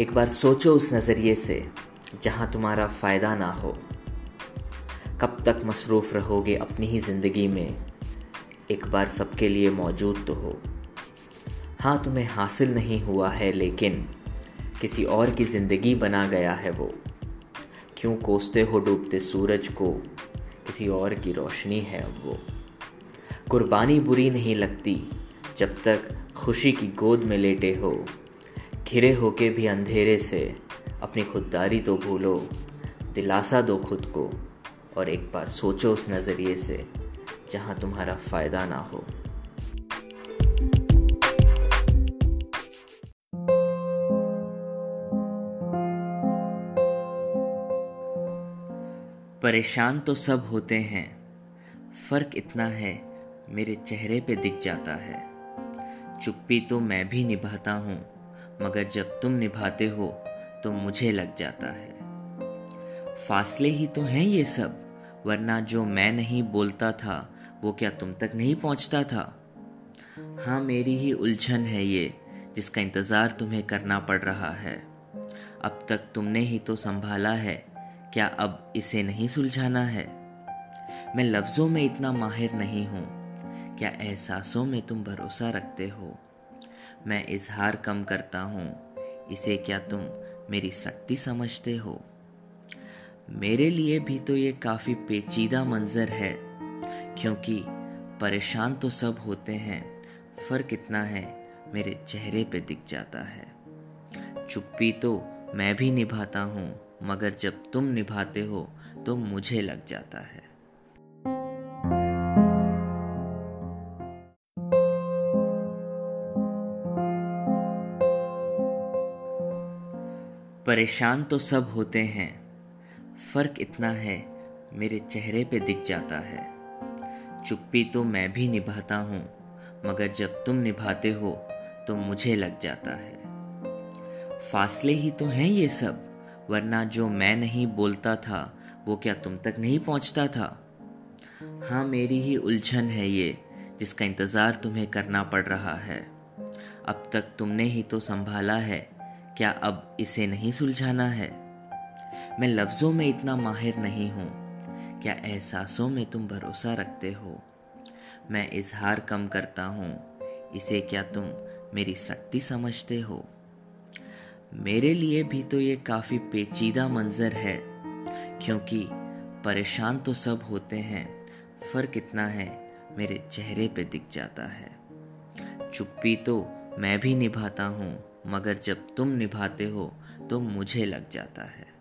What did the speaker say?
एक बार सोचो उस नज़रिए से, जहाँ तुम्हारा फ़ायदा ना हो। कब तक मसरूफ़ रहोगे अपनी ही ज़िंदगी में? एक बार सबके लिए मौजूद तो हो। हाँ तुम्हें हासिल नहीं हुआ है, लेकिन किसी और की ज़िंदगी बना गया है वो। क्यों कोसते हो डूबते सूरज को? किसी और की रोशनी है अब वो। कुर्बानी बुरी नहीं लगती, जब तक खुशी की गोद में लेटे हो। घिरे होके भी अंधेरे से अपनी खुददारी तो भूलो, दिलासा दो खुद को और एक बार सोचो उस नज़रिए से जहाँ तुम्हारा फ़ायदा ना हो। परेशान तो सब होते हैं, फ़र्क इतना है मेरे चेहरे पे दिख जाता है। चुप्पी तो मैं भी निभाता हूँ मगर जब तुम निभाते हो तो मुझे लग जाता है। फासले ही तो हैं ये सब, वरना जो मैं नहीं बोलता था, वो क्या तुम तक नहीं पहुँचता था? हाँ मेरी ही उलझन है ये, जिसका इंतज़ार तुम्हें करना पड़ रहा है। अब तक तुमने ही तो संभाला है, क्या अब इसे नहीं सुलझाना है? मैं लफ्ज़ों में इतना माहिर नहीं हूँ, क्या एहसासों में तुम भरोसा रखते हो? मैं इजहार कम करता हूँ। इसे क्या तुम मेरी शक्ति समझते हो? मेरे लिए भी तो ये काफ़ी पेचीदा मंजर है, क्योंकि परेशान तो सब होते हैं। फ़र्क इतना है, मेरे चेहरे पे दिख जाता है। चुप्पी तो मैं भी निभाता हूँ, मगर जब तुम निभाते हो तो मुझे लग जाता है। परेशान तो सब होते हैं। फ़र्क इतना है, मेरे चेहरे पे दिख जाता है। चुप्पी तो मैं भी निभाता हूँ, मगर जब तुम निभाते हो तो मुझे लग जाता है। फासले ही तो हैं ये सब, वरना जो मैं नहीं बोलता था, वो क्या तुम तक नहीं पहुँचता था? हाँ मेरी ही उलझन है ये, जिसका इंतज़ार तुम्हें करना पड़ रहा है। अब तक तुमने ही तो संभाला है क्या अब इसे नहीं सुलझाना है? मैं लफ्ज़ों में इतना माहिर नहीं हूँ। क्या एहसासों में तुम भरोसा रखते हो? मैं इजहार कम करता हूँ। इसे क्या तुम मेरी शक्ति समझते हो? मेरे लिए भी तो ये काफ़ी पेचीदा मंजर है, क्योंकि परेशान तो सब होते हैं। फ़र्क इतना है, मेरे चेहरे पे दिख जाता है। चुप्पी तो मैं भी निभाता हूँ। मगर जब तुम निभाते हो तो मुझे लग जाता है।